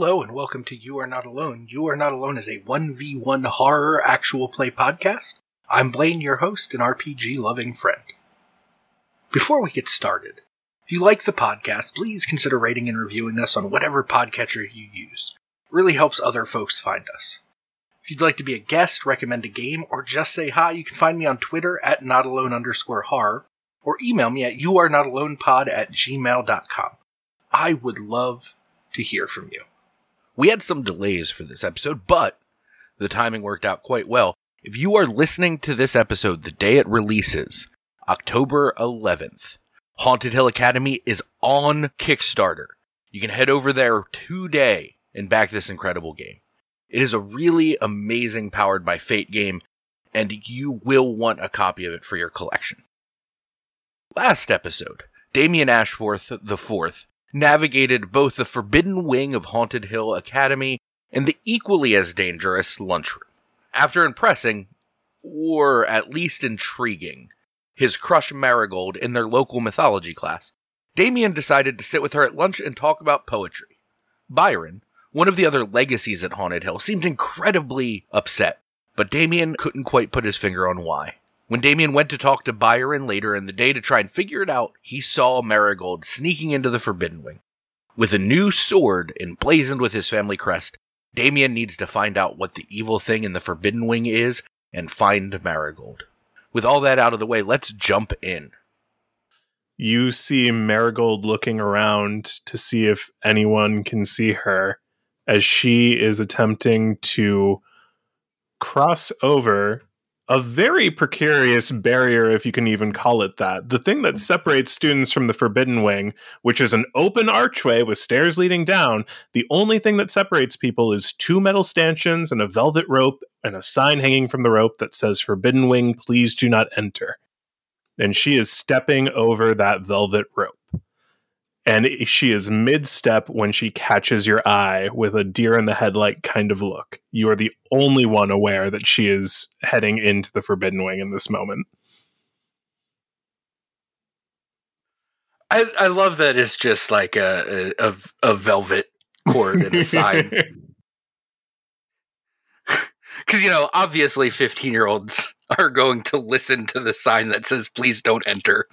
Hello and welcome to You Are Not Alone. You Are Not Alone is a 1v1 horror actual play podcast. I'm Blaine, your host and RPG loving friend. Before we get started, if you like the podcast, please consider rating and reviewing us on whatever podcatcher you use. It really helps other folks find us. If you'd like to be a guest, recommend a game, or just say hi, you can find me on Twitter at notalone underscore horror, or email me at youarenotalonepod at gmail.com. I would love to hear from you. We had some delays for this episode, but the timing worked out quite well. If you are listening to this episode the day it releases, October 11th, Haunted Hill Academy is on Kickstarter. You can head over there today and back this incredible game. It is a really amazing powered by fate game, and you will want a copy of it for your collection. Last episode, Damien Ashforth IV navigated both the forbidden wing of Haunted Hill Academy and the equally as dangerous lunchroom. After impressing, or at least intriguing, his crush Marigold in their local mythology class, Damien decided to sit with her at lunch and talk about poetry. Byron, one of the other legacies at Haunted Hill, seemed incredibly upset, but Damien couldn't quite put his finger on why. When Damien went to talk to Byron later in the day to try and figure it out, he saw Marigold sneaking into the Forbidden Wing. With a new sword emblazoned with his family crest, Damien needs to find out what the evil thing in the Forbidden Wing is and find Marigold. With all that out of the way, let's jump in. You see Marigold looking around to see if anyone can see her as she is attempting to cross over a very precarious barrier, if you can even call it that. The thing that mm. separates students from the Forbidden Wing, which is an open archway with stairs leading down, the only thing that separates people is two metal stanchions and a velvet rope and a sign hanging from the rope that says Forbidden Wing, please do not enter. And she is stepping over that velvet rope and she is mid step when she catches your eye with a deer in the headlight kind of look. You are the only one aware that she is heading into the Forbidden Wing in this moment. I, I love that it's just like a, a, a velvet cord and a sign. Because, you know, obviously 15 year olds are going to listen to the sign that says, please don't enter.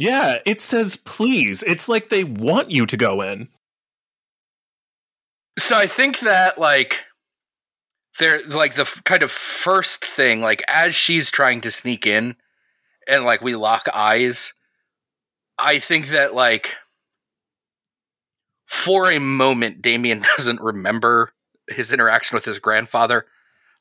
Yeah, it says please. It's like they want you to go in. So I think that like they're like the f- kind of first thing like as she's trying to sneak in and like we lock eyes, I think that like for a moment Damien doesn't remember his interaction with his grandfather.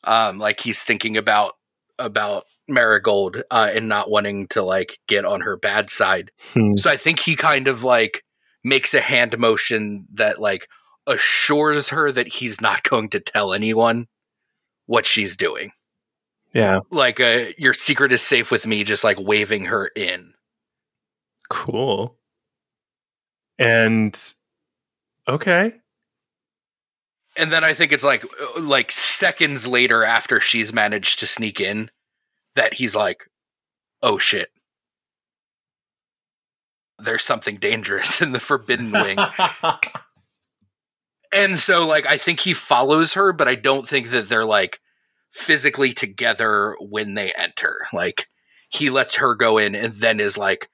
Um like he's thinking about about Marigold uh, and not wanting to like get on her bad side. Hmm. So I think he kind of like makes a hand motion that like assures her that he's not going to tell anyone what she's doing. Yeah. Like uh, your secret is safe with me just like waving her in. Cool. And okay. And then I think it's like uh, like seconds later after she's managed to sneak in that he's like, oh shit. There's something dangerous in the Forbidden Wing. and so, like, I think he follows her, but I don't think that they're like physically together when they enter. Like, he lets her go in and then is like,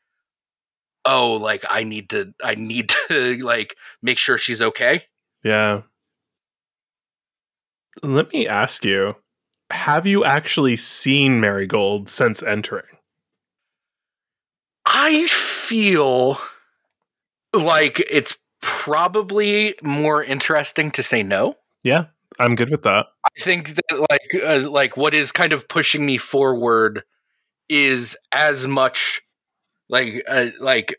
oh, like, I need to, I need to, like, make sure she's okay. Yeah. Let me ask you have you actually seen Marigold since entering? I feel like it's probably more interesting to say no. Yeah, I'm good with that. I think that like uh, like what is kind of pushing me forward is as much like uh, like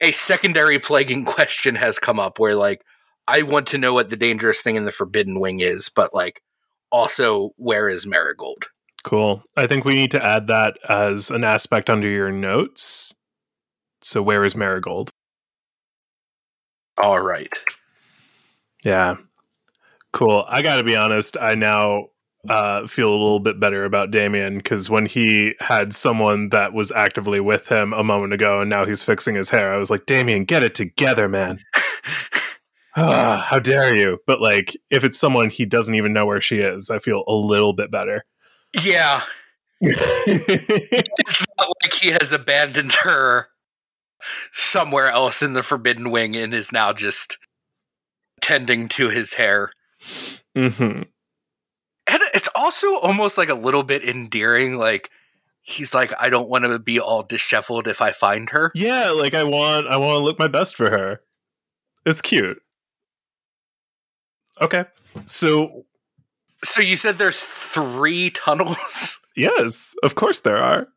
a secondary plaguing question has come up where like I want to know what the dangerous thing in the forbidden wing is, but like also where is Marigold? Cool. I think we need to add that as an aspect under your notes. So where is Marigold? All right. Yeah. Cool. I got to be honest, I now uh, feel a little bit better about Damien because when he had someone that was actively with him a moment ago and now he's fixing his hair, I was like, Damien, get it together, man. ah, how dare you? But like, if it's someone he doesn't even know where she is, I feel a little bit better. Yeah, it's not like he has abandoned her somewhere else in the Forbidden Wing and is now just tending to his hair. hmm And it's also almost like a little bit endearing. Like he's like, I don't want to be all disheveled if I find her. Yeah, like I want, I want to look my best for her. It's cute. Okay, so So you said there's three tunnels. yes, of course there are.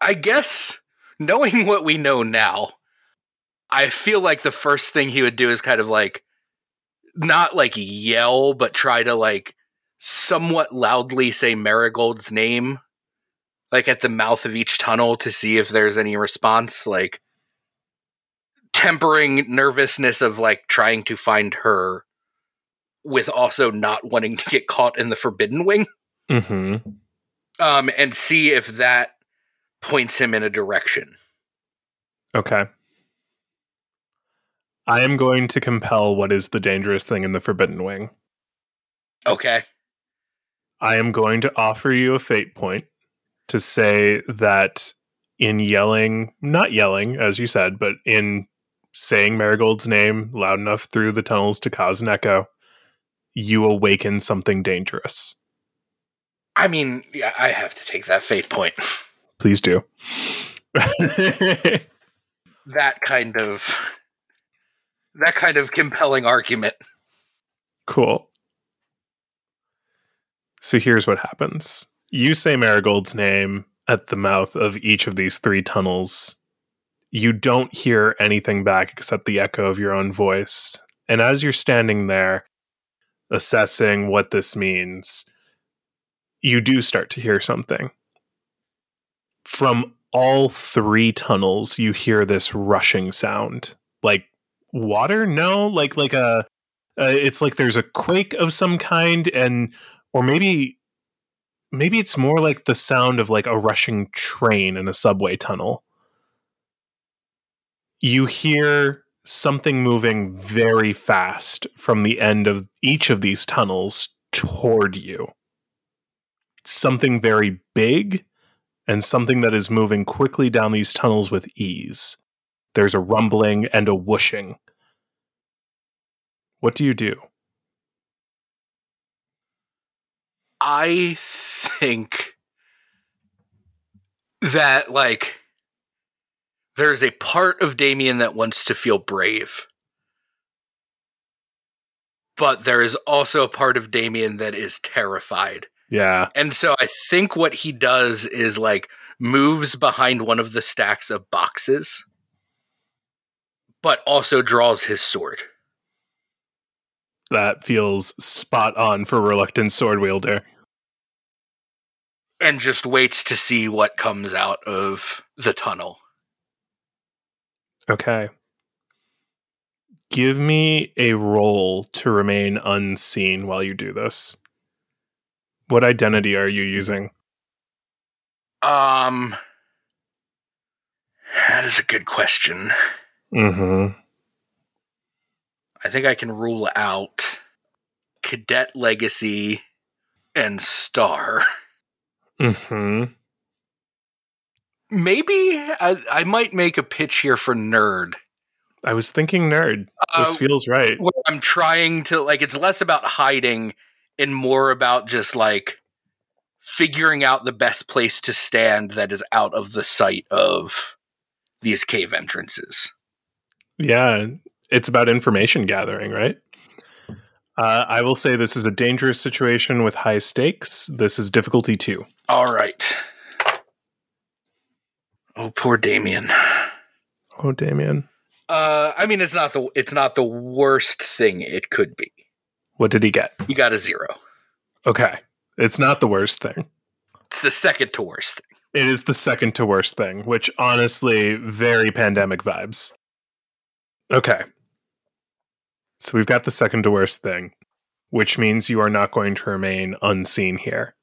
I guess knowing what we know now, I feel like the first thing he would do is kind of like not like yell, but try to like somewhat loudly say Marigold's name, like at the mouth of each tunnel to see if there's any response, like tempering nervousness of like trying to find her with also not wanting to get caught in the forbidden wing hmm um and see if that points him in a direction Okay. I am going to compel what is the dangerous thing in the Forbidden Wing. okay I am going to offer you a fate point to say that in yelling, not yelling, as you said, but in saying Marigold's name loud enough through the tunnels to cause an echo, you awaken something dangerous. I mean, yeah, I have to take that fate point. Please do. That kind of that kind of compelling argument. Cool. So here's what happens. You say Marigold's name at the mouth of each of these three tunnels. You don't hear anything back except the echo of your own voice. And as you're standing there assessing what this means, you do start to hear something. From all three tunnels, you hear this rushing sound. Like water? No, like like a uh, it's like there's a quake of some kind and or maybe maybe it's more like the sound of like a rushing train in a subway tunnel you hear something moving very fast from the end of each of these tunnels toward you. Something very big and something that is moving quickly down these tunnels with ease. There's a rumbling and a whooshing. What do you do? I think that like there's a part of Damien that wants to feel brave. But there is also a part of Damien that is terrified. yeah And so I think what he does is like moves behind one of the stacks of boxes, but also draws his sword. that feels spot on for reluctant sword wielder. and just waits to see what comes out of the tunnel. Okay. Give me a roll to remain unseen while you do this. What identity are you using? Um, that is a good question. Mm-hmm. I think I can rule out Cadet Legacy and Star. Mm-hmm. Maybe I, I might make a pitch here for Nerd. I was thinking nerd. This Uh, feels right. I'm trying to like it's less about hiding and more about just like figuring out the best place to stand that is out of the sight of these cave entrances. Yeah, it's about information gathering, right? Uh, I will say this is a dangerous situation with high stakes. This is difficulty two. All right. Oh, poor Damien. Oh, Damien. Uh, I mean, it's not the it's not the worst thing it could be. What did he get? You got a zero. Okay. It's not the worst thing. It's the second to worst thing. It is the second to worst thing, which honestly, very pandemic vibes. Okay. So we've got the second to worst thing, which means you are not going to remain unseen here.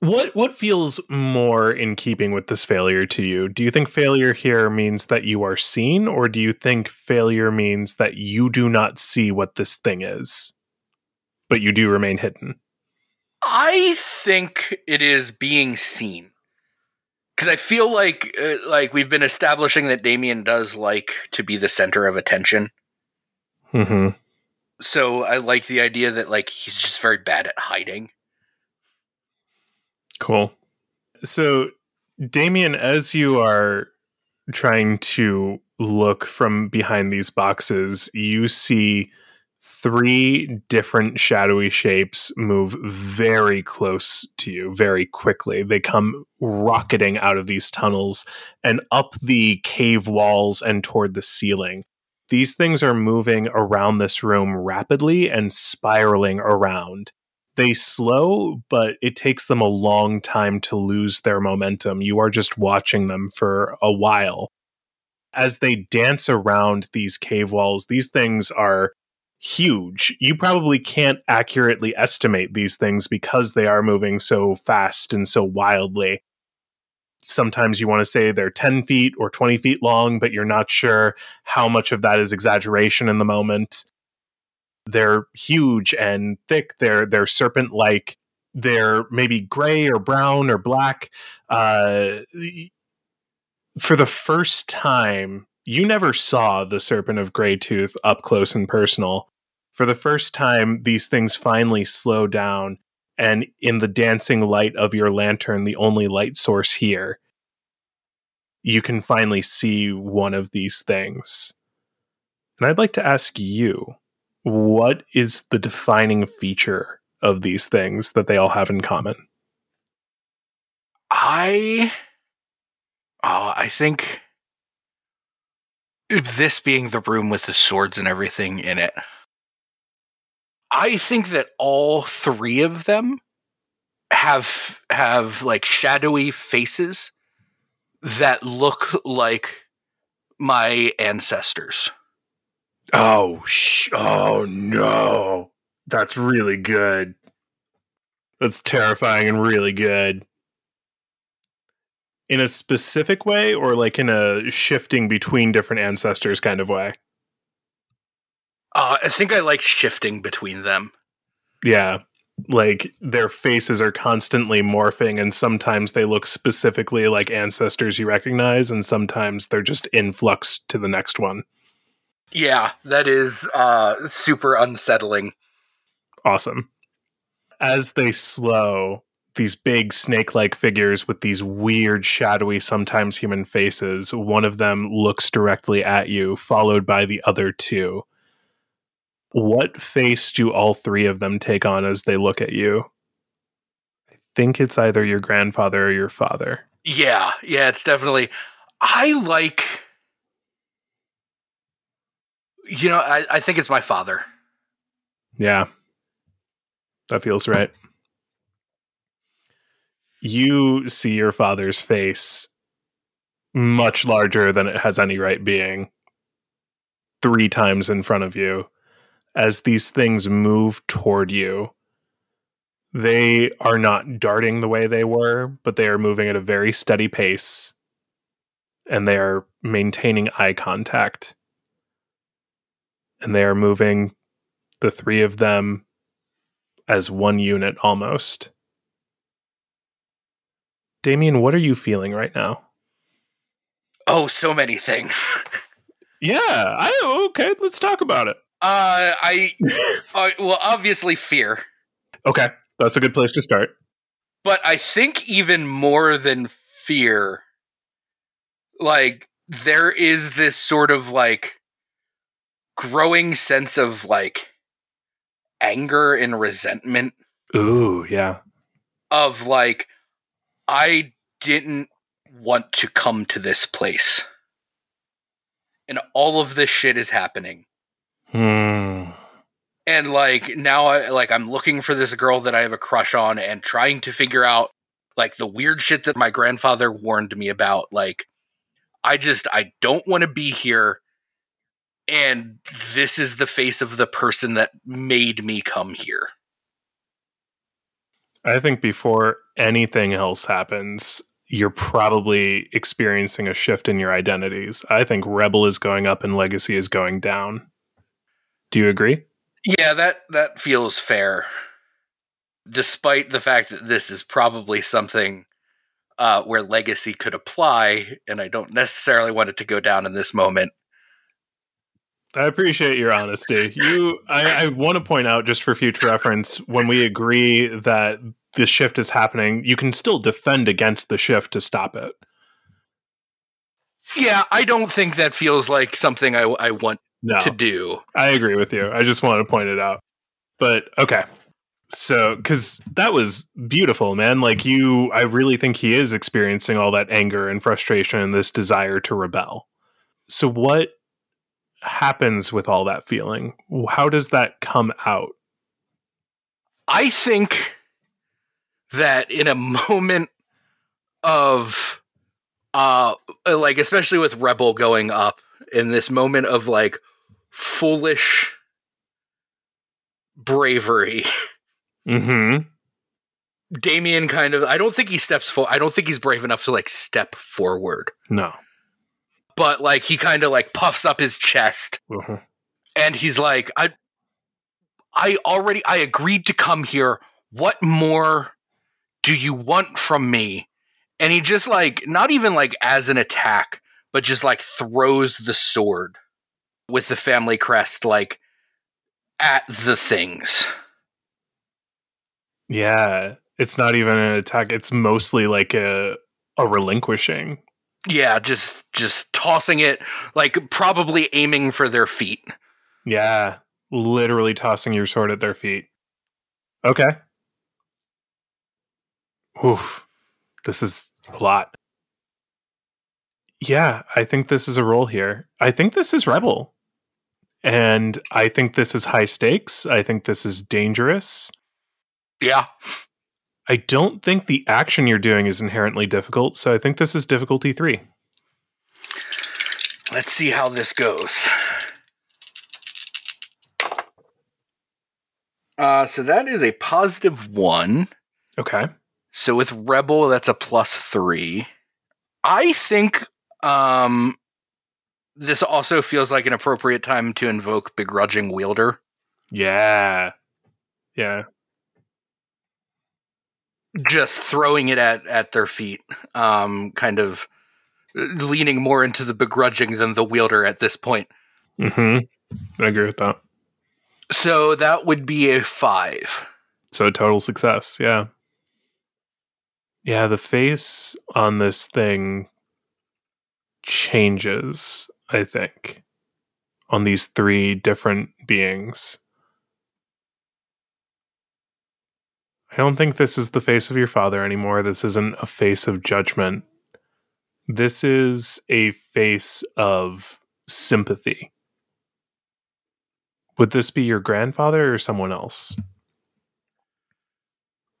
What what feels more in keeping with this failure to you? Do you think failure here means that you are seen, or do you think failure means that you do not see what this thing is, but you do remain hidden? I think it is being seen because I feel like uh, like we've been establishing that Damien does like to be the center of attention. Mm-hmm. So I like the idea that like he's just very bad at hiding. Cool. So, Damien, as you are trying to look from behind these boxes, you see three different shadowy shapes move very close to you very quickly. They come rocketing out of these tunnels and up the cave walls and toward the ceiling. These things are moving around this room rapidly and spiraling around they slow, but it takes them a long time to lose their momentum. You are just watching them for a while. As they dance around these cave walls, these things are huge. You probably can't accurately estimate these things because they are moving so fast and so wildly. Sometimes you want to say they're 10 feet or 20 feet long, but you're not sure how much of that is exaggeration in the moment they're huge and thick. They're they're serpent like. They're maybe gray or brown or black. Uh, for the first time, you never saw the serpent of Grey Tooth up close and personal. For the first time, these things finally slow down, and in the dancing light of your lantern, the only light source here, you can finally see one of these things. And I'd like to ask you what is the defining feature of these things that they all have in common? I oh, I think this being the room with the swords and everything in it. I think that all three of them have have like shadowy faces that look like my ancestors. Oh, sh- oh no. That's really good. That's terrifying and really good. In a specific way or like in a shifting between different ancestors kind of way? Uh, I think I like shifting between them. Yeah. Like their faces are constantly morphing, and sometimes they look specifically like ancestors you recognize, and sometimes they're just influx to the next one. Yeah, that is uh, super unsettling. Awesome. As they slow, these big snake like figures with these weird, shadowy, sometimes human faces, one of them looks directly at you, followed by the other two. What face do all three of them take on as they look at you? I think it's either your grandfather or your father. Yeah, yeah, it's definitely. I like you know, I, I think it's my father. Yeah. That feels right. You see your father's face much larger than it has any right being, three times in front of you. As these things move toward you, they are not darting the way they were, but they are moving at a very steady pace and they are maintaining eye contact and they are moving the three of them as one unit almost. Damien, what are you feeling right now? Oh, so many things. yeah, I okay, let's talk about it. Uh I uh, well, obviously fear. Okay, that's a good place to start. But I think even more than fear like there is this sort of like growing sense of like anger and resentment. Ooh, yeah. Of like, I didn't want to come to this place. And all of this shit is happening. Hmm. And like now I like I'm looking for this girl that I have a crush on and trying to figure out like the weird shit that my grandfather warned me about. Like I just I don't want to be here and this is the face of the person that made me come here. I think before anything else happens, you're probably experiencing a shift in your identities. I think Rebel is going up and Legacy is going down. Do you agree? Yeah, that that feels fair. Despite the fact that this is probably something uh, where legacy could apply, and I don't necessarily want it to go down in this moment. I appreciate your honesty. You, I, I want to point out, just for future reference, when we agree that the shift is happening, you can still defend against the shift to stop it. Yeah, I don't think that feels like something I, I want no, to do. I agree with you. I just wanted to point it out. But okay. So, because that was beautiful, man. Like, you, I really think he is experiencing all that anger and frustration and this desire to rebel. So, what happens with all that feeling? How does that come out? I think that in a moment of, uh, like, especially with Rebel going up, in this moment of like foolish bravery. Mm-hmm. Damien kind of I don't think he steps forward. I don't think he's brave enough to like step forward. No. But like he kind of like puffs up his chest. Mm-hmm. And he's like, I I already I agreed to come here. What more do you want from me? And he just like not even like as an attack, but just like throws the sword with the family crest like at the things. Yeah, it's not even an attack. It's mostly like a a relinquishing. Yeah, just just tossing it like probably aiming for their feet. Yeah, literally tossing your sword at their feet. Okay. Oof. This is a lot. Yeah, I think this is a roll here. I think this is Rebel. And I think this is high stakes. I think this is dangerous. Yeah. I don't think the action you're doing is inherently difficult, so I think this is difficulty three. Let's see how this goes. Uh, so that is a positive one. Okay. So with Rebel, that's a plus three. I think um, this also feels like an appropriate time to invoke Begrudging Wielder. Yeah. Yeah just throwing it at at their feet, um, kind of leaning more into the begrudging than the wielder at this point. Hmm. I agree with that. So that would be a five. So a total success. Yeah. Yeah. The face on this thing changes. I think on these three different beings. I don't think this is the face of your father anymore. This isn't a face of judgment. This is a face of sympathy. Would this be your grandfather or someone else?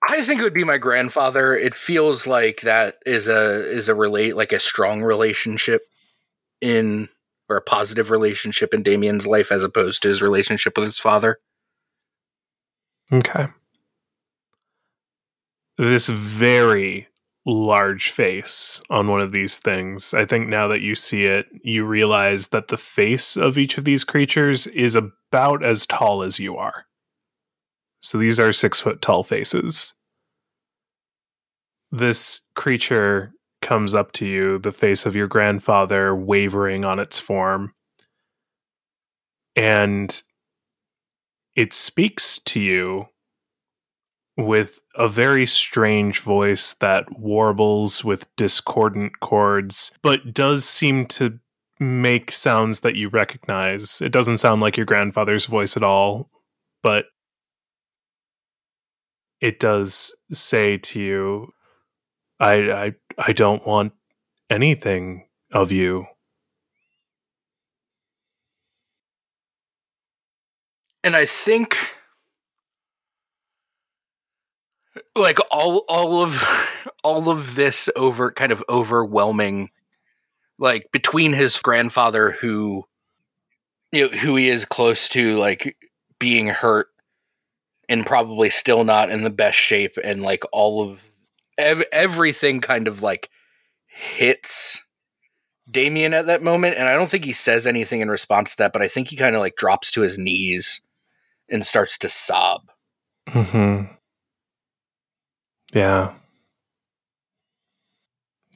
I think it would be my grandfather. It feels like that is a is a relate like a strong relationship in or a positive relationship in Damien's life as opposed to his relationship with his father. Okay this very large face on one of these things. I think now that you see it, you realize that the face of each of these creatures is about as tall as you are. So these are six foot tall faces. This creature comes up to you, the face of your grandfather wavering on its form. And it speaks to you with a very strange voice that warbles with discordant chords, but does seem to make sounds that you recognize. It doesn't sound like your grandfather's voice at all, but it does say to you, I I I don't want anything of you. And I think like all all of all of this over kind of overwhelming like between his grandfather who you know who he is close to like being hurt and probably still not in the best shape and like all of ev- everything kind of like hits Damien at that moment and I don't think he says anything in response to that but I think he kind of like drops to his knees and starts to sob. Mm-hmm. Yeah.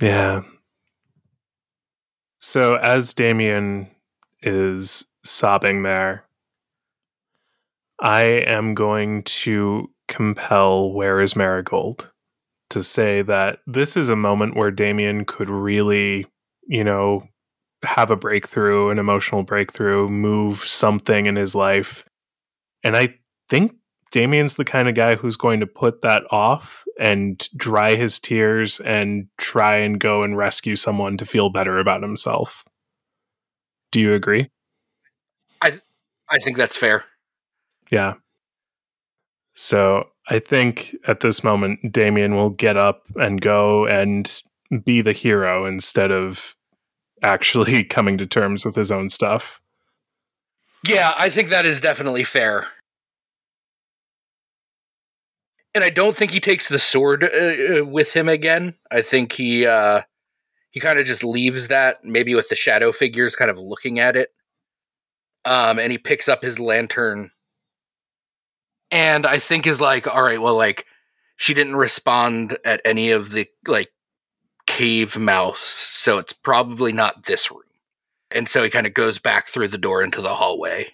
Yeah. So as Damien is sobbing there, I am going to compel Where is Marigold to say that this is a moment where Damien could really, you know, have a breakthrough, an emotional breakthrough, move something in his life. And I think Damien's the kind of guy who's going to put that off and dry his tears and try and go and rescue someone to feel better about himself. Do you agree? I I think that's fair. Yeah. So I think at this moment, Damien will get up and go and be the hero instead of actually coming to terms with his own stuff. Yeah, I think that is definitely fair. And I don't think he takes the sword uh, uh, with him again. I think he uh, he kind of just leaves that, maybe with the shadow figures kind of looking at it. Um, and he picks up his lantern, and I think is like, all right, well, like she didn't respond at any of the like cave mouths, so it's probably not this room. And so he kind of goes back through the door into the hallway.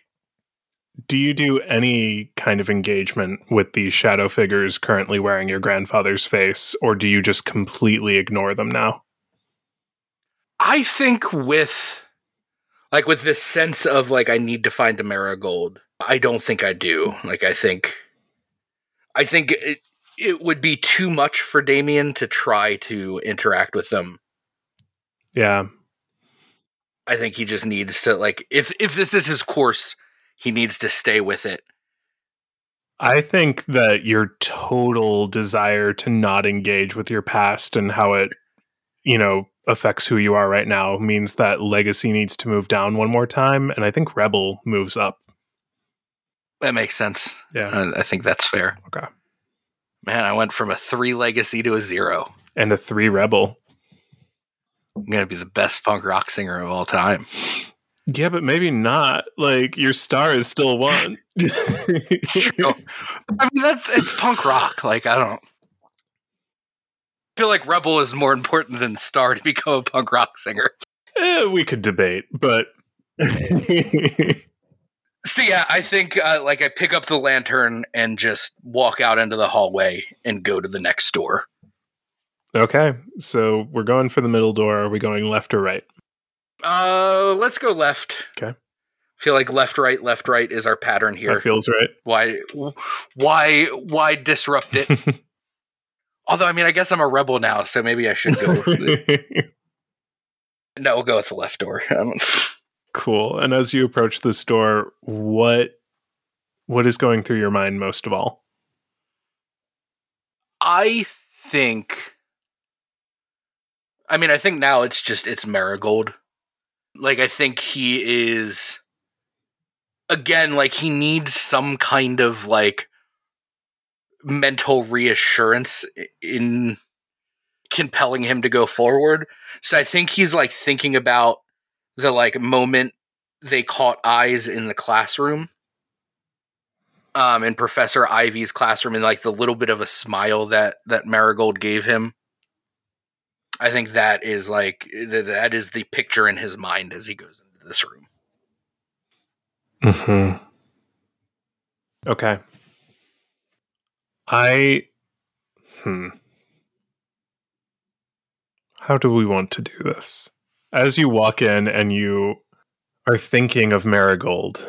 Do you do any kind of engagement with these shadow figures currently wearing your grandfather's face, or do you just completely ignore them now? I think with like with this sense of like I need to find a marigold, I don't think I do. Like I think I think it it would be too much for Damien to try to interact with them. Yeah. I think he just needs to like if if this is his course, he needs to stay with it. I think that your total desire to not engage with your past and how it, you know, affects who you are right now means that legacy needs to move down one more time. And I think rebel moves up. That makes sense. Yeah. Uh, I think that's fair. Okay. Man, I went from a three legacy to a zero. And a three rebel. I'm gonna be the best punk rock singer of all time. Yeah, but maybe not. Like your star is still one. It's true. I mean, that's it's punk rock. Like I don't I feel like Rebel is more important than Star to become a punk rock singer. Eh, we could debate, but So yeah, I think uh, like I pick up the lantern and just walk out into the hallway and go to the next door. okay. So we're going for the middle door. Are we going left or right? Uh, let's go left. Okay. Feel like left, right, left, right is our pattern here. That feels right. why, why, why disrupt it? Although, I mean, I guess I'm a rebel now, so maybe I should go. no, we'll go with the left door. Cool. And as you approach this door, what what is going through your mind most of all? I think. I mean, I think now it's just it's Marigold. Like, I think he is. Again, like he needs some kind of like mental reassurance in compelling him to go forward. So I think he's like thinking about the like moment they caught eyes in the classroom. Um, in Professor Ivy's classroom, and like the little bit of a smile that that Marigold gave him. I think that is like that is the picture in his mind as he goes into this room. Mm-hmm. Okay. I hmm. How do we want to do this? As you walk in and you are thinking of Marigold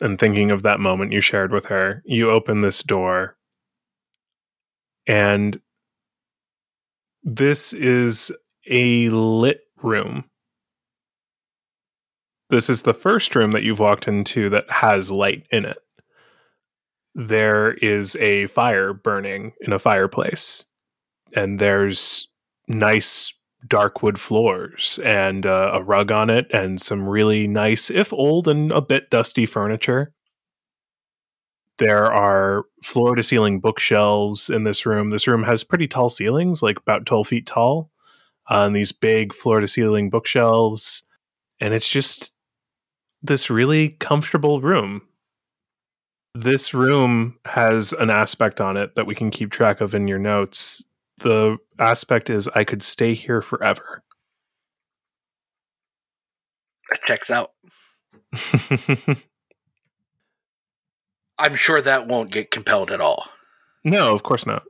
and thinking of that moment you shared with her, you open this door and this is a lit room. This is the first room that you've walked into that has light in it. There is a fire burning in a fireplace, and there's nice dark wood floors and uh, a rug on it, and some really nice, if old and a bit dusty furniture. There are floor to ceiling bookshelves in this room. This room has pretty tall ceilings, like about 12 feet tall, uh, and these big floor to ceiling bookshelves. And it's just this really comfortable room. This room has an aspect on it that we can keep track of in your notes. The aspect is I could stay here forever. That checks out. I'm sure that won't get compelled at all. no, of course not.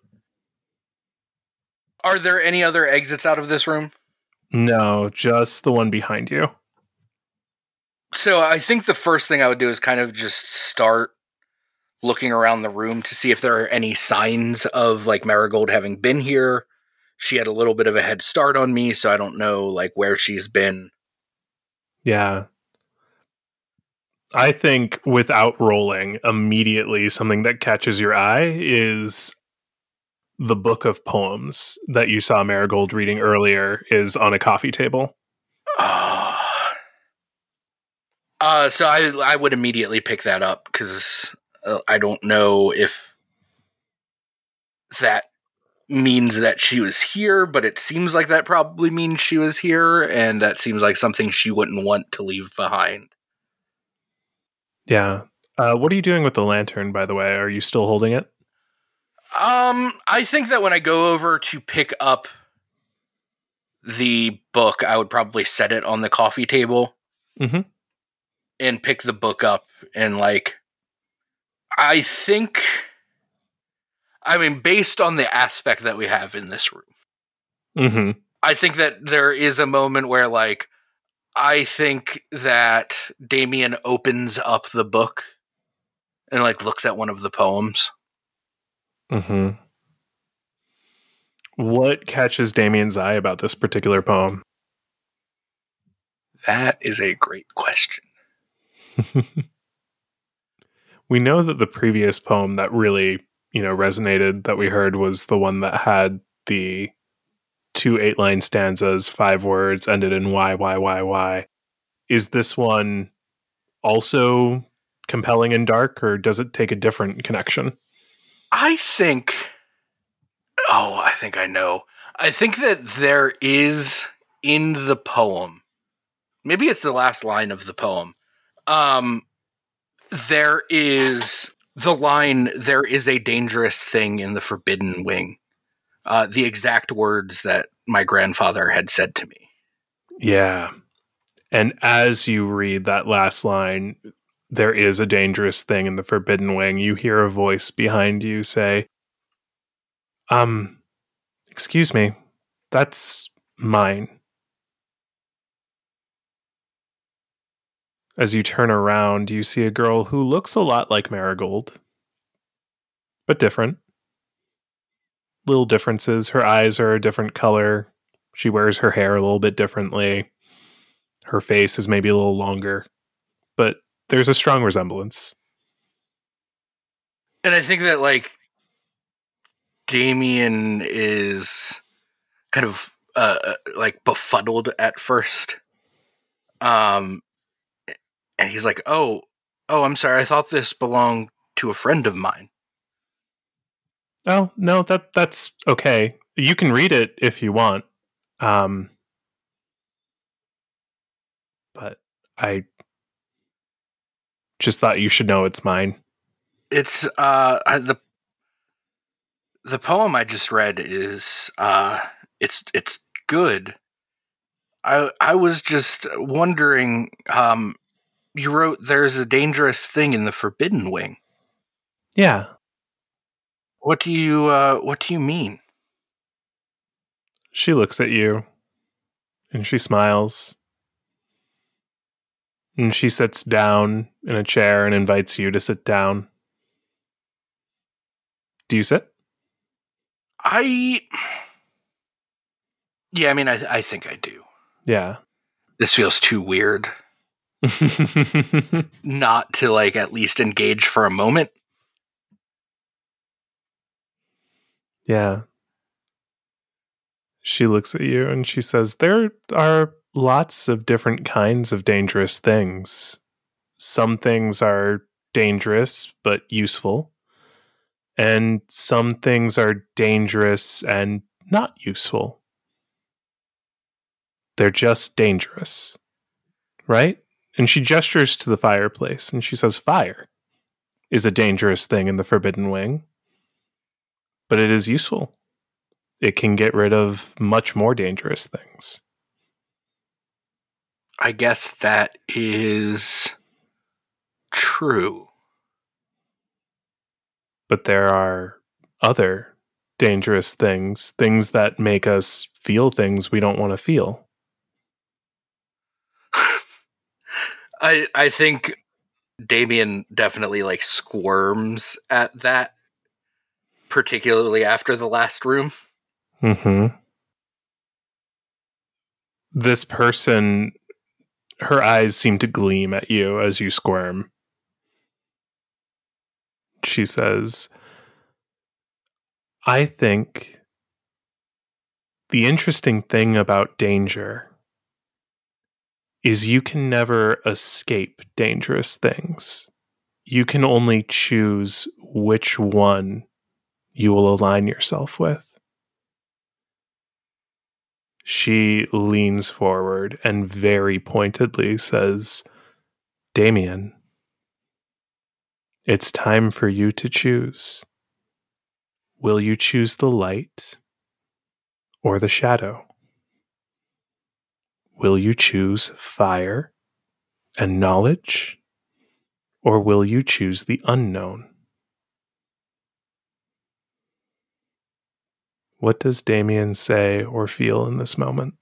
Are there any other exits out of this room? No, just the one behind you. So I think the first thing I would do is kind of just start looking around the room to see if there are any signs of like Marigold having been here. She had a little bit of a head start on me, so I don't know like where she's been. Yeah. I think without rolling, immediately something that catches your eye is the book of poems that you saw Marigold reading earlier is on a coffee table. Uh, so I I would immediately pick that up cuz uh, I don't know if that means that she was here, but it seems like that probably means she was here and that seems like something she wouldn't want to leave behind. Yeah. Uh, what are you doing with the lantern, by the way? Are you still holding it? Um, I think that when I go over to pick up the book, I would probably set it on the coffee table Mhm. and pick the book up and like. I think. I mean, based on the aspect that we have in this room, Mm-hmm. I think that there is a moment where, like, I think that Damien opens up the book and like looks at one of the poems. Mm-hmm. What catches Damien's eye about this particular poem? That is a great question. we know that the previous poem that really, you know, resonated that we heard was the one that had the two eight line stanzas, five words, ended in why, why, why, why. Is this one also compelling and dark, or does it take a different connection? I think. Oh, I think I know. I think that there is in the poem. Maybe it's the last line of the poem. Um, there is the line. There is a dangerous thing in the forbidden wing. Uh, the exact words that my grandfather had said to me. Yeah. And as you read that last line, there is a dangerous thing in the forbidden wing. You hear a voice behind you say, Um, excuse me, that's mine. As you turn around, you see a girl who looks a lot like Marigold, but different. Little differences. Her eyes are a different color. She wears her hair a little bit differently. Her face is maybe a little longer, but there's a strong resemblance. And I think that like Damien is kind of uh uh, like befuddled at first. Um and he's like, "Oh, oh, I'm sorry. I thought this belonged to a friend of mine." Oh, no, that that's okay. You can read it if you want. Um but I just thought you should know it's mine. It's uh the the poem I just read is uh it's it's good. I I was just wondering um you wrote there's a dangerous thing in the forbidden wing. Yeah. What do you uh what do you mean? She looks at you and she smiles. And she sits down in a chair and invites you to sit down. Do you sit? I Yeah, I mean I I think I do. Yeah. This feels too weird not to like at least engage for a moment. Yeah. She looks at you and she says, There are lots of different kinds of dangerous things. Some things are dangerous but useful, and some things are dangerous and not useful. They're just dangerous, right? And she gestures to the fireplace and she says, Fire is a dangerous thing in the Forbidden Wing, but it is useful. It can get rid of much more dangerous things. I guess that is true. But there are other dangerous things, things that make us feel things we don't want to feel. I I think Damien definitely like squirms at that, particularly after the last room. Hmm. This person, her eyes seem to gleam at you as you squirm. She says, "I think the interesting thing about danger." is you can never escape dangerous things. You can only choose which one you will align yourself with. She leans forward and very pointedly says, Damien, it's time for you to choose. Will you choose the light or the shadow? Will you choose fire and knowledge, or will you choose the unknown? What does Damien say or feel in this moment?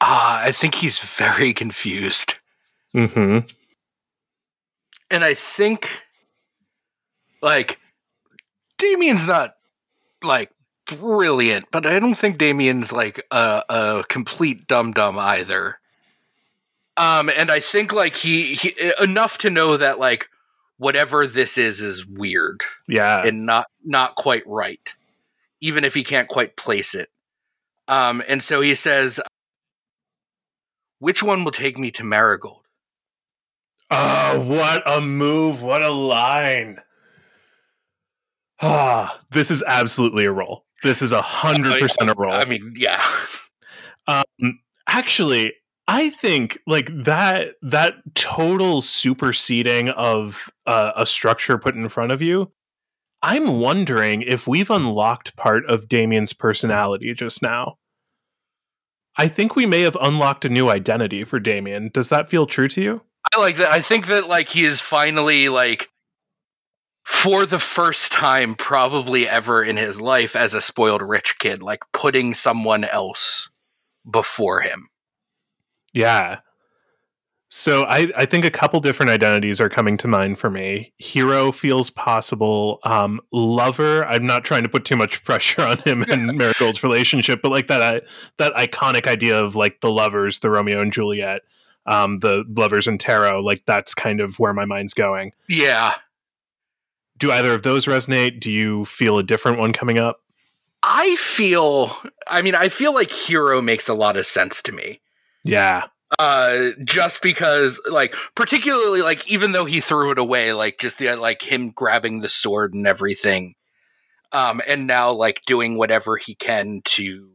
Ah, uh, I think he's very confused. Mm-hmm. And I think, like, Damien's not like brilliant, but I don't think Damien's like a, a complete dum dum either. Um, and I think like he, he enough to know that like whatever this is is weird, yeah, and not not quite right, even if he can't quite place it. Um, and so he says, "Which one will take me to Marigold?" Oh, what a move! What a line! Ah, this is absolutely a roll. This is a hundred percent a roll. I mean, yeah. Um, actually, I think like that that total superseding of uh, a structure put in front of you. I'm wondering if we've unlocked part of Damien's personality just now. I think we may have unlocked a new identity for Damien. Does that feel true to you? I like that. I think that like he is finally like for the first time probably ever in his life as a spoiled rich kid like putting someone else before him yeah so I, I think a couple different identities are coming to mind for me. Hero feels possible. Um, lover, I'm not trying to put too much pressure on him and Marigold's relationship, but like that uh, that iconic idea of like the lovers, the Romeo and Juliet, um, the lovers and tarot, like that's kind of where my mind's going. Yeah, do either of those resonate? Do you feel a different one coming up? I feel, I mean, I feel like Hero makes a lot of sense to me. Yeah. Uh, just because, like, particularly, like, even though he threw it away, like, just the, like, him grabbing the sword and everything, um, and now, like, doing whatever he can to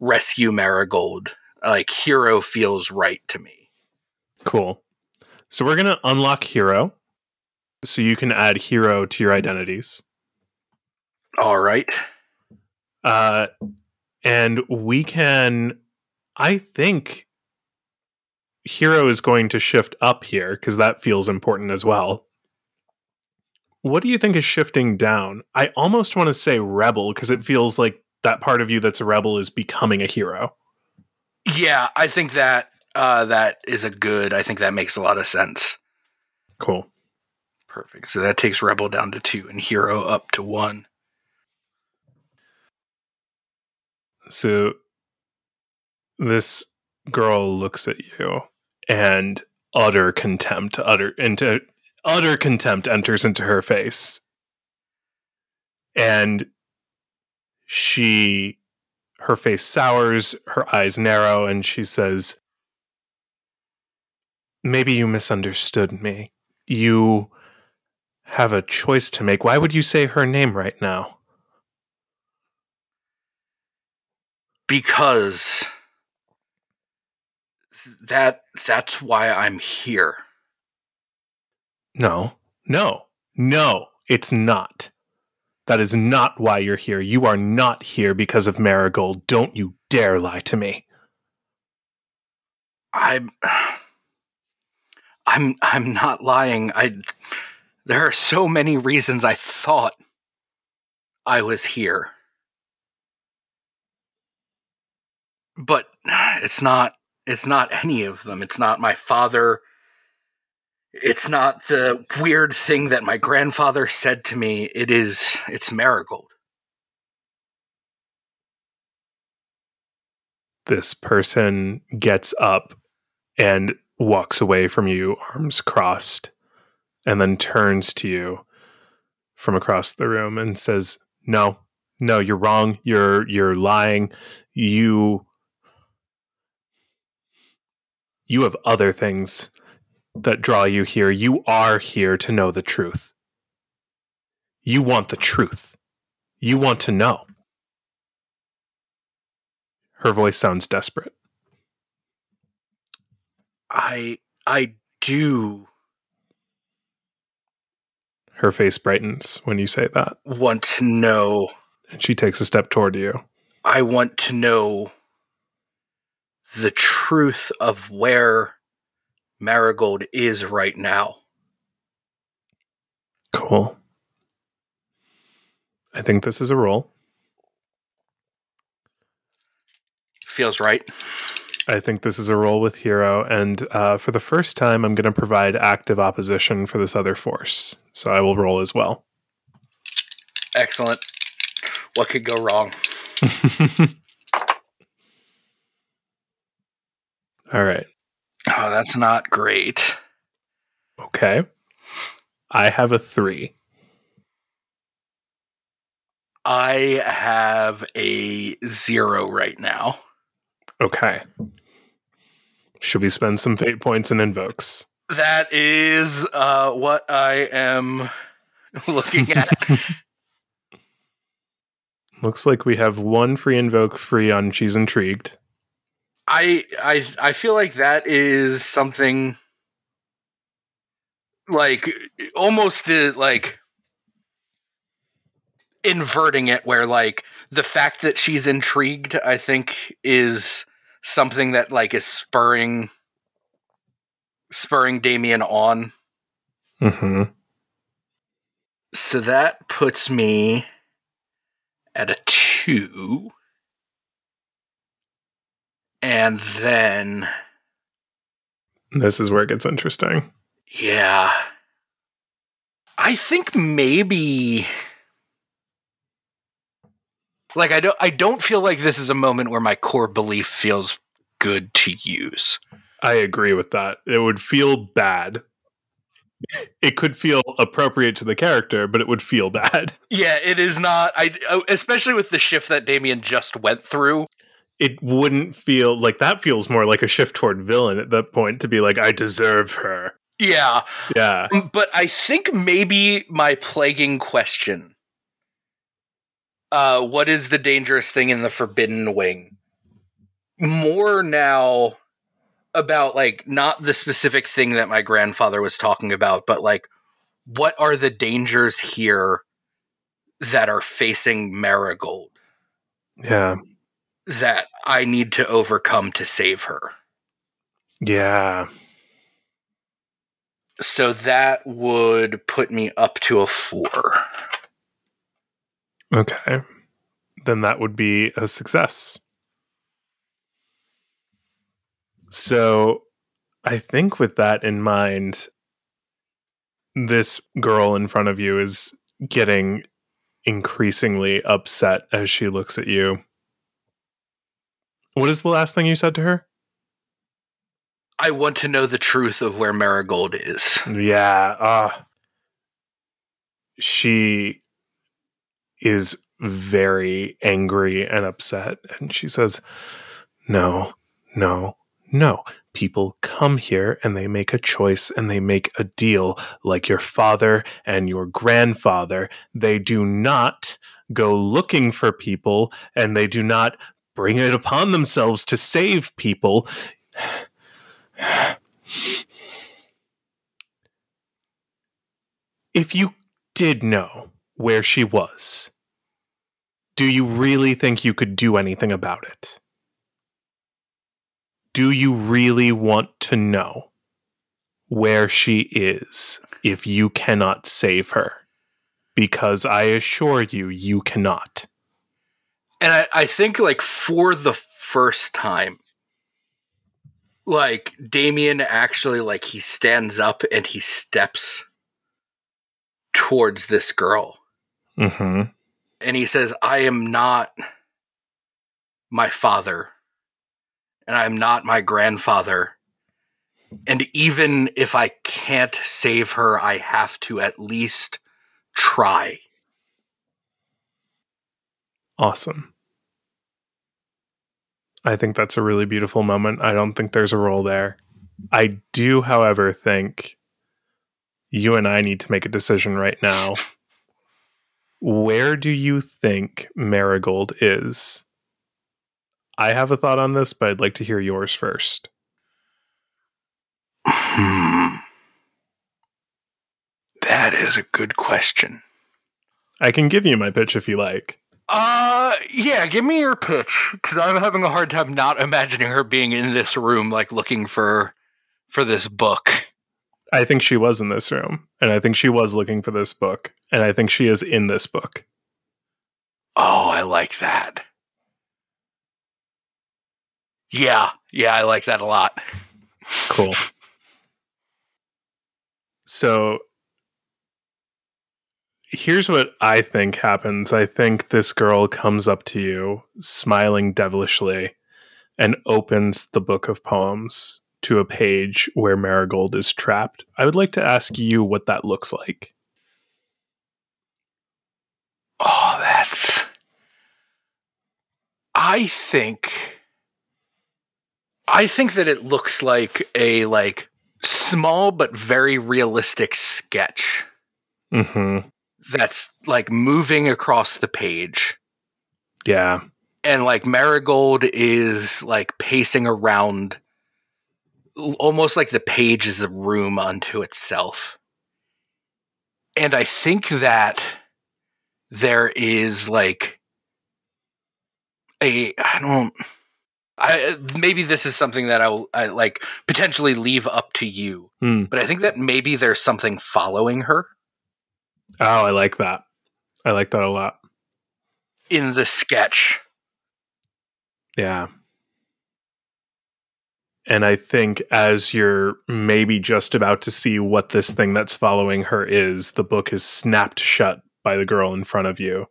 rescue Marigold, like, Hero feels right to me. Cool. So we're going to unlock Hero so you can add hero to your identities. All right. Uh, and we can, I think, hero is going to shift up here because that feels important as well. What do you think is shifting down? I almost want to say rebel because it feels like that part of you that's a rebel is becoming a hero. Yeah, I think that uh, that is a good. I think that makes a lot of sense. Cool. Perfect. So that takes Rebel down to two and Hero up to one. So this girl looks at you and utter contempt, utter into utter contempt enters into her face. And she her face sours, her eyes narrow, and she says, maybe you misunderstood me. You have a choice to make. Why would you say her name right now? Because that that's why I'm here. No, no, no, it's not. That is not why you're here. You are not here because of Marigold. Don't you dare lie to me. I'm I'm I'm not lying. I there are so many reasons I thought I was here. But it's not it's not any of them. It's not my father. It's not the weird thing that my grandfather said to me. It is it's Marigold. This person gets up and walks away from you, arms crossed, and then turns to you from across the room and says, "No, no, you're wrong. You're you're lying. You you have other things that draw you here. You are here to know the truth. You want the truth. You want to know." Her voice sounds desperate. I I do Her face brightens when you say that, want to know. and she takes a step toward you. I want to know the truth of where Marigold is right now. Cool. I think this is a roll. Feels right. I think this is a roll with hero, and uh, for the first time, I'm going to provide active opposition for this other force. So I will roll as well. Excellent. What could go wrong? All right. Oh, that's not great. Okay. I have a three. I have a zero right now. Okay. Should we spend some fate points and invokes? That is uh, what I am looking at. Looks like we have one free invoke free on She's Intrigued. I I I feel like that is something like almost the like inverting it where like the fact that she's intrigued I think is something that like is spurring spurring Damien on. Mm-hmm. So that puts me at a 2 and then This is where it gets interesting. Yeah. I think maybe like I don't I don't feel like this is a moment where my core belief feels good to use. I agree with that. It would feel bad. It could feel appropriate to the character, but it would feel bad. Yeah, it is not I oh, especially with the shift that Damien just went through. It wouldn't feel like that feels more like a shift toward villain at that point to be like, I deserve her. Yeah. Yeah. But I think maybe my plaguing question uh what is the dangerous thing in the forbidden wing? More now about like not the specific thing that my grandfather was talking about, but like what are the dangers here that are facing Marigold Yeah. That I need to overcome to save her? Yeah. So that would put me up to a four. Okay. Then that would be a success. So I think with that in mind, this girl in front of you is getting increasingly upset as she looks at you. What is the last thing you said to her? I want to know the truth of where Marigold is. Yeah. Uh, she is very angry and upset. And she says, No, no, no. people come here and they make a choice and they make a deal like your father and your grandfather. They do not go looking for people and they do not bring it upon themselves to save people. if you did know where she was, do you really think you could do anything about it? Do you really want to know where she is if you cannot save her? Because I assure you, you cannot. And I, I think, like, for the first time, like, Damien actually, like, he stands up and he steps towards this girl. Mm-hmm. And he says, I am not my father, and I am not my grandfather. And even if I can't save her, I have to at least try. Awesome. I think that's a really beautiful moment. I don't think there's a roll there. I do, however, think you and I need to make a decision right now. Where do you think Marigold is? I have a thought on this, but I'd like to hear yours first. Hmm. That is a good question. I can give you my pitch if you like. Uh, yeah, give me your pitch because I'm having a hard time not imagining her being in this room, like looking for for this book. I think she was in this room, and I think she was looking for this book, and I think she is in this book. Oh, I like that. Yeah, yeah, I like that a lot. Cool. So here's what I think happens. I think this girl comes up to you, smiling devilishly, and opens the book of poems to a page where Marigold is trapped. I would like to ask you what that looks like. Oh, that's. I think. I think that it looks like a like small but very realistic sketch Mm-hmm. That's like moving across the page. Yeah. and like Marigold is like pacing around almost like the page is a room unto itself. And I think that there is like a I don't I maybe this is something that I'll I like potentially leave up to you. Hmm. But I think that maybe there's something following her Oh, I like that. I like that a lot. in the sketch. Yeah. And I think as you're maybe just about to see what this thing that's following her is, the book is snapped shut by the girl in front of you.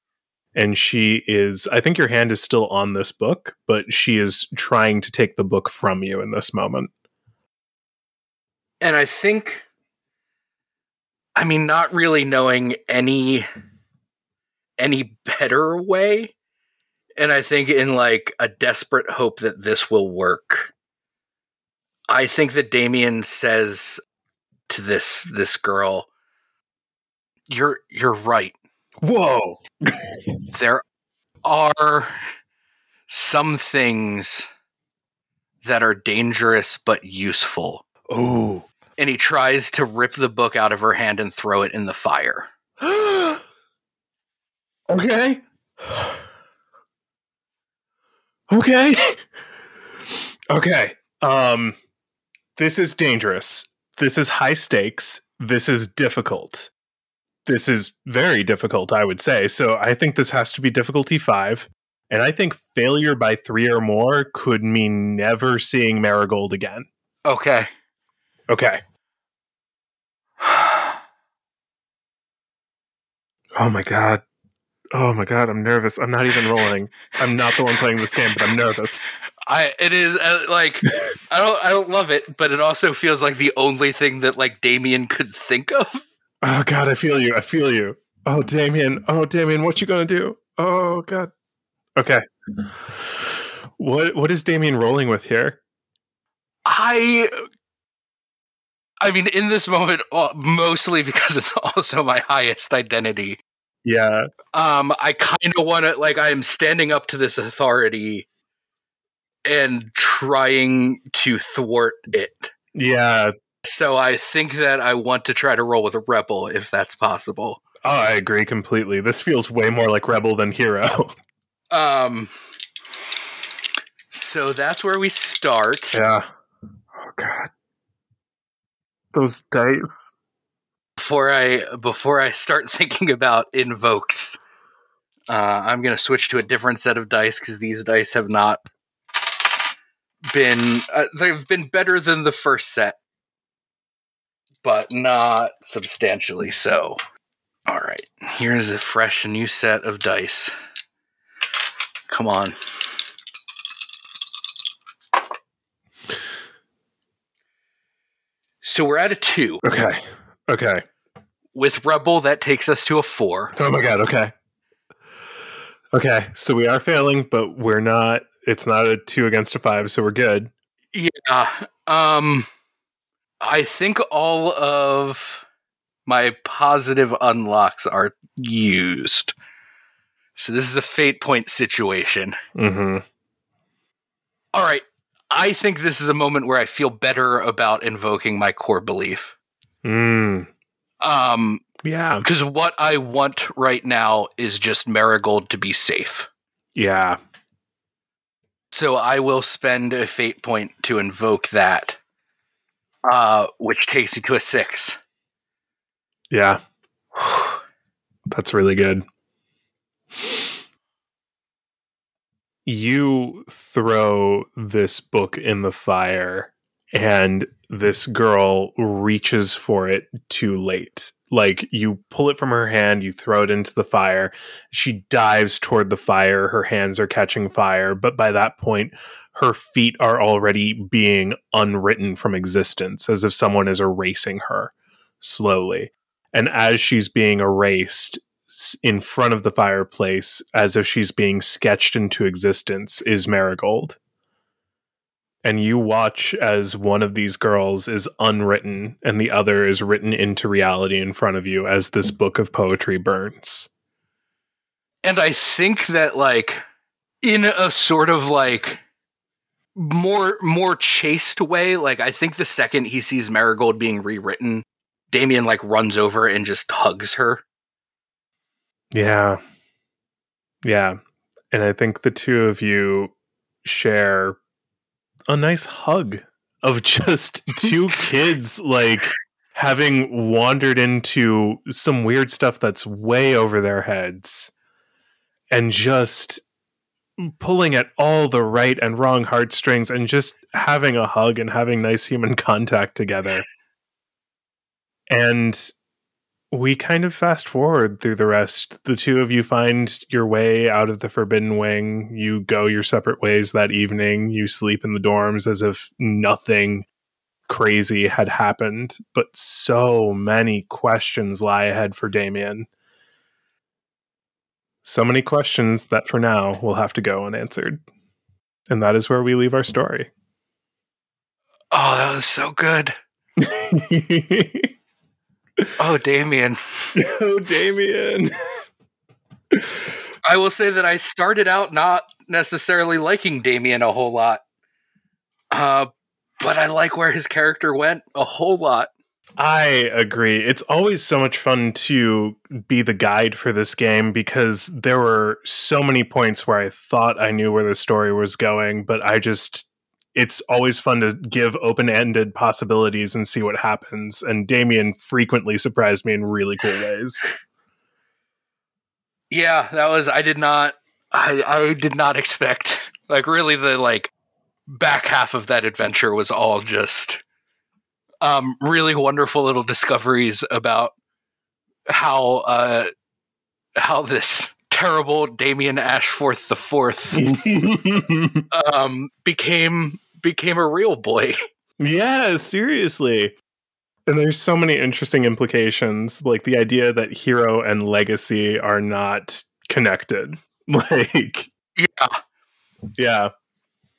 And she is, I think your hand is still on this book, but she is trying to take the book from you in this moment. and I think, I mean, not really knowing any any better way, and I think in like a desperate hope that this will work. I think that Damien says to this this girl, "You're you're right. Whoa. There are some things that are dangerous but useful." Oh. And he tries to rip the book out of her hand and throw it in the fire. okay. Okay. okay. Um this is dangerous. This is high stakes. This is difficult. This is very difficult, I would say. So I think this has to be difficulty 5. And I think failure by 3 or more could mean never seeing Marigold again. Okay. Okay. Oh my god. Oh my god, I'm nervous. I'm not even rolling. I'm not the one playing this game, but I'm nervous. I it is uh, like I don't I don't love it, but it also feels like the only thing that like Damien could think of. Oh god, I feel you. I feel you. Oh Damien. Oh Damien, what you gonna do? Oh god. Okay. What what is Damien rolling with here? I I mean in this moment uh, mostly because it's also my highest identity. Yeah. Um I kind of want to like I'm standing up to this authority and trying to thwart it. Yeah. So I think that I want to try to roll with a rebel if that's possible. Oh, I agree completely. This feels way more like Rebel than Hero. Um so that's where we start. yeah. Oh god. Those dice. before I before I start thinking about invokes, uh, I'm gonna switch to a different set of dice because these dice have not been uh, they've been better than the first set, but not substantially so. All right, here's a fresh new set of dice. Come on. So we're at a two. Okay. Okay. With Rebel, that takes us to a four. Oh my god, okay. Okay, so we are failing, but we're not it's not a two against a five, so we're good. Yeah. Um I think all of my positive unlocks are used. So this is a fate point situation. Mm-hmm. All right. I think this is a moment where I feel better about invoking my core belief. Mm. Um Yeah. because what I want right now is just Marigold to be safe. Yeah. So I will spend a fate point to invoke that. Uh which takes you to a 6. Yeah. That's really good. You throw this book in the fire, and this girl reaches for it too late. Like you pull it from her hand, you throw it into the fire. She dives toward the fire. Her hands are catching fire, but by that point, her feet are already being unwritten from existence, as if someone is erasing her slowly. And as she's being erased in front of the fireplace, as if she's being sketched into existence, is Marigold. And you watch as one of these girls is unwritten and the other is written into reality in front of you as this book of poetry burns. And I think that like in a sort of like more more chaste way, like I think the second he sees Marigold being rewritten, Damien like runs over and just hugs her. Yeah. Yeah. And I think the two of you share a nice hug of just two kids like having wandered into some weird stuff that's way over their heads and just pulling at all the right and wrong heartstrings and just having a hug and having nice human contact together. And we kind of fast forward through the rest. The two of you find your way out of the Forbidden Wing. You go your separate ways that evening. You sleep in the dorms as if nothing crazy had happened. But so many questions lie ahead for Damien. So many questions that for now will have to go unanswered. And that is where we leave our story. Oh, that was so good. Oh, Damien. oh, Damien. I will say that I started out not necessarily liking Damien a whole lot. Uh, but I like where his character went a whole lot. I agree. It's always so much fun to be the guide for this game because there were so many points where I thought I knew where the story was going, but I just it's always fun to give open-ended possibilities and see what happens. And Damien frequently surprised me in really cool ways. Yeah, that was I did not I I did not expect like really the like back half of that adventure was all just um really wonderful little discoveries about how uh how this terrible Damien Ashforth the fourth um became became a real boy. Yeah, seriously. And there's so many interesting implications, like the idea that hero and legacy are not connected. Like, Yeah. yeah.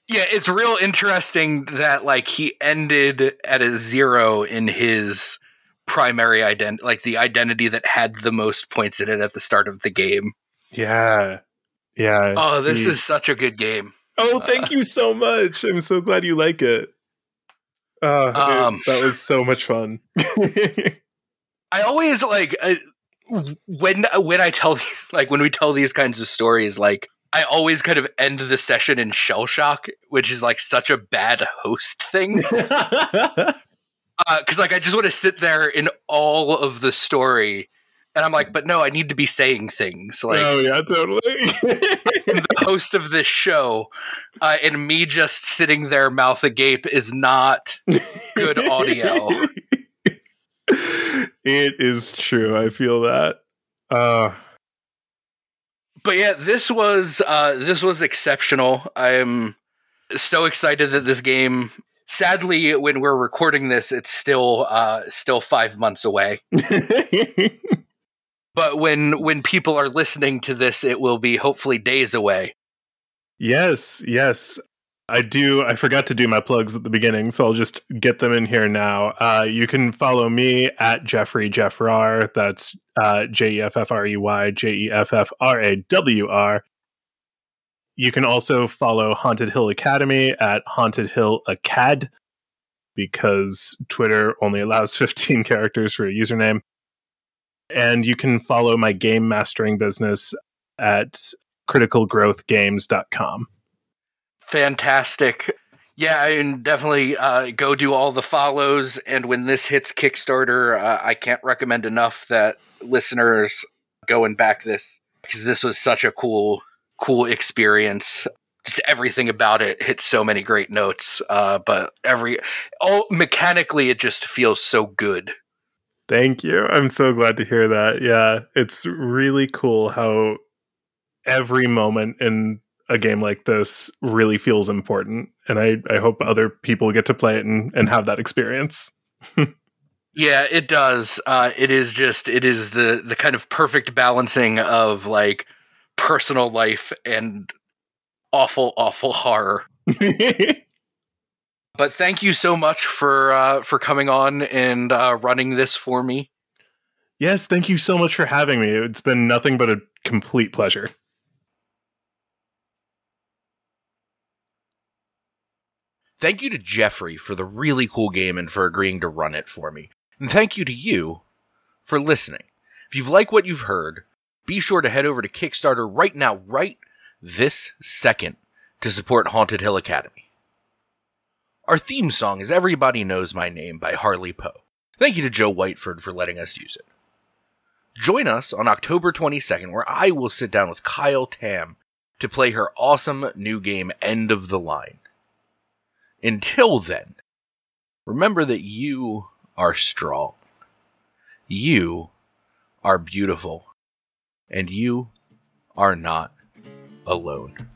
Yeah, it's real interesting that like he ended at a zero in his primary identity, like the identity that had the most points in it at the start of the game. Yeah. Yeah. Oh, this he- is such a good game. Oh, thank you so much. I'm so glad you like it. Uh, it- Um, that was so much fun. I always like uh, when when I tell like when we tell these kinds of stories, like I always kind of end the session in shell shock, which is like such a bad host thing. Because like I just want to sit there in all of the story, and I'm like, but no, I need to be saying things. Like oh yeah, totally. The host of this show, uh, and me just sitting there mouth agape is not good audio. it is true. I feel that. Uh but yeah, this was uh, this was exceptional. I'm so excited that this game. Sadly, when we're recording this, it's still uh, still five months away. But when when people are listening to this, it will be hopefully days away. Yes, yes. I do. I forgot to do my plugs at the beginning, so I'll just get them in here now. Uh, you can follow me at Jeffrey Jeffrawr. That's uh, J E F F R E Y J E F F R A W R. You can also follow Haunted Hill Academy at Haunted Hill Acad because Twitter only allows 15 characters for a username. And you can follow my game mastering business at criticalgrowthgames.com. Fantastic. Yeah, and definitely uh, go do all the follows. And when this hits Kickstarter, uh, I can't recommend enough that listeners go and back this because this was such a cool, cool experience. Just everything about it hit so many great notes. Uh, but every, oh, mechanically, it just feels so good. Thank you. I'm so glad to hear that. Yeah, it's really cool how every moment in a game like this really feels important. And I, I hope other people get to play it and, and have that experience. Yeah, it does. Uh, it is just it is the the kind of perfect balancing of like personal life and awful, awful horror. But thank you so much for uh, for coming on and uh, running this for me. yes, thank you so much for having me. It's been nothing but a complete pleasure. Thank you to Jeffrey for the really cool game and for agreeing to run it for me. And thank you to you for listening. If you've liked what you've heard, be sure to head over to Kickstarter right now, right this second, to support Haunted Hill Academy. Our theme song is Everybody Knows My Name by Harley Poe. Thank you to Joe Whiteford for letting us use it. Join us on October 22nd, where I will sit down with Kyle Tam to play her awesome new game, End of the Line. Until then, remember that you are strong, you are beautiful, and you are not alone.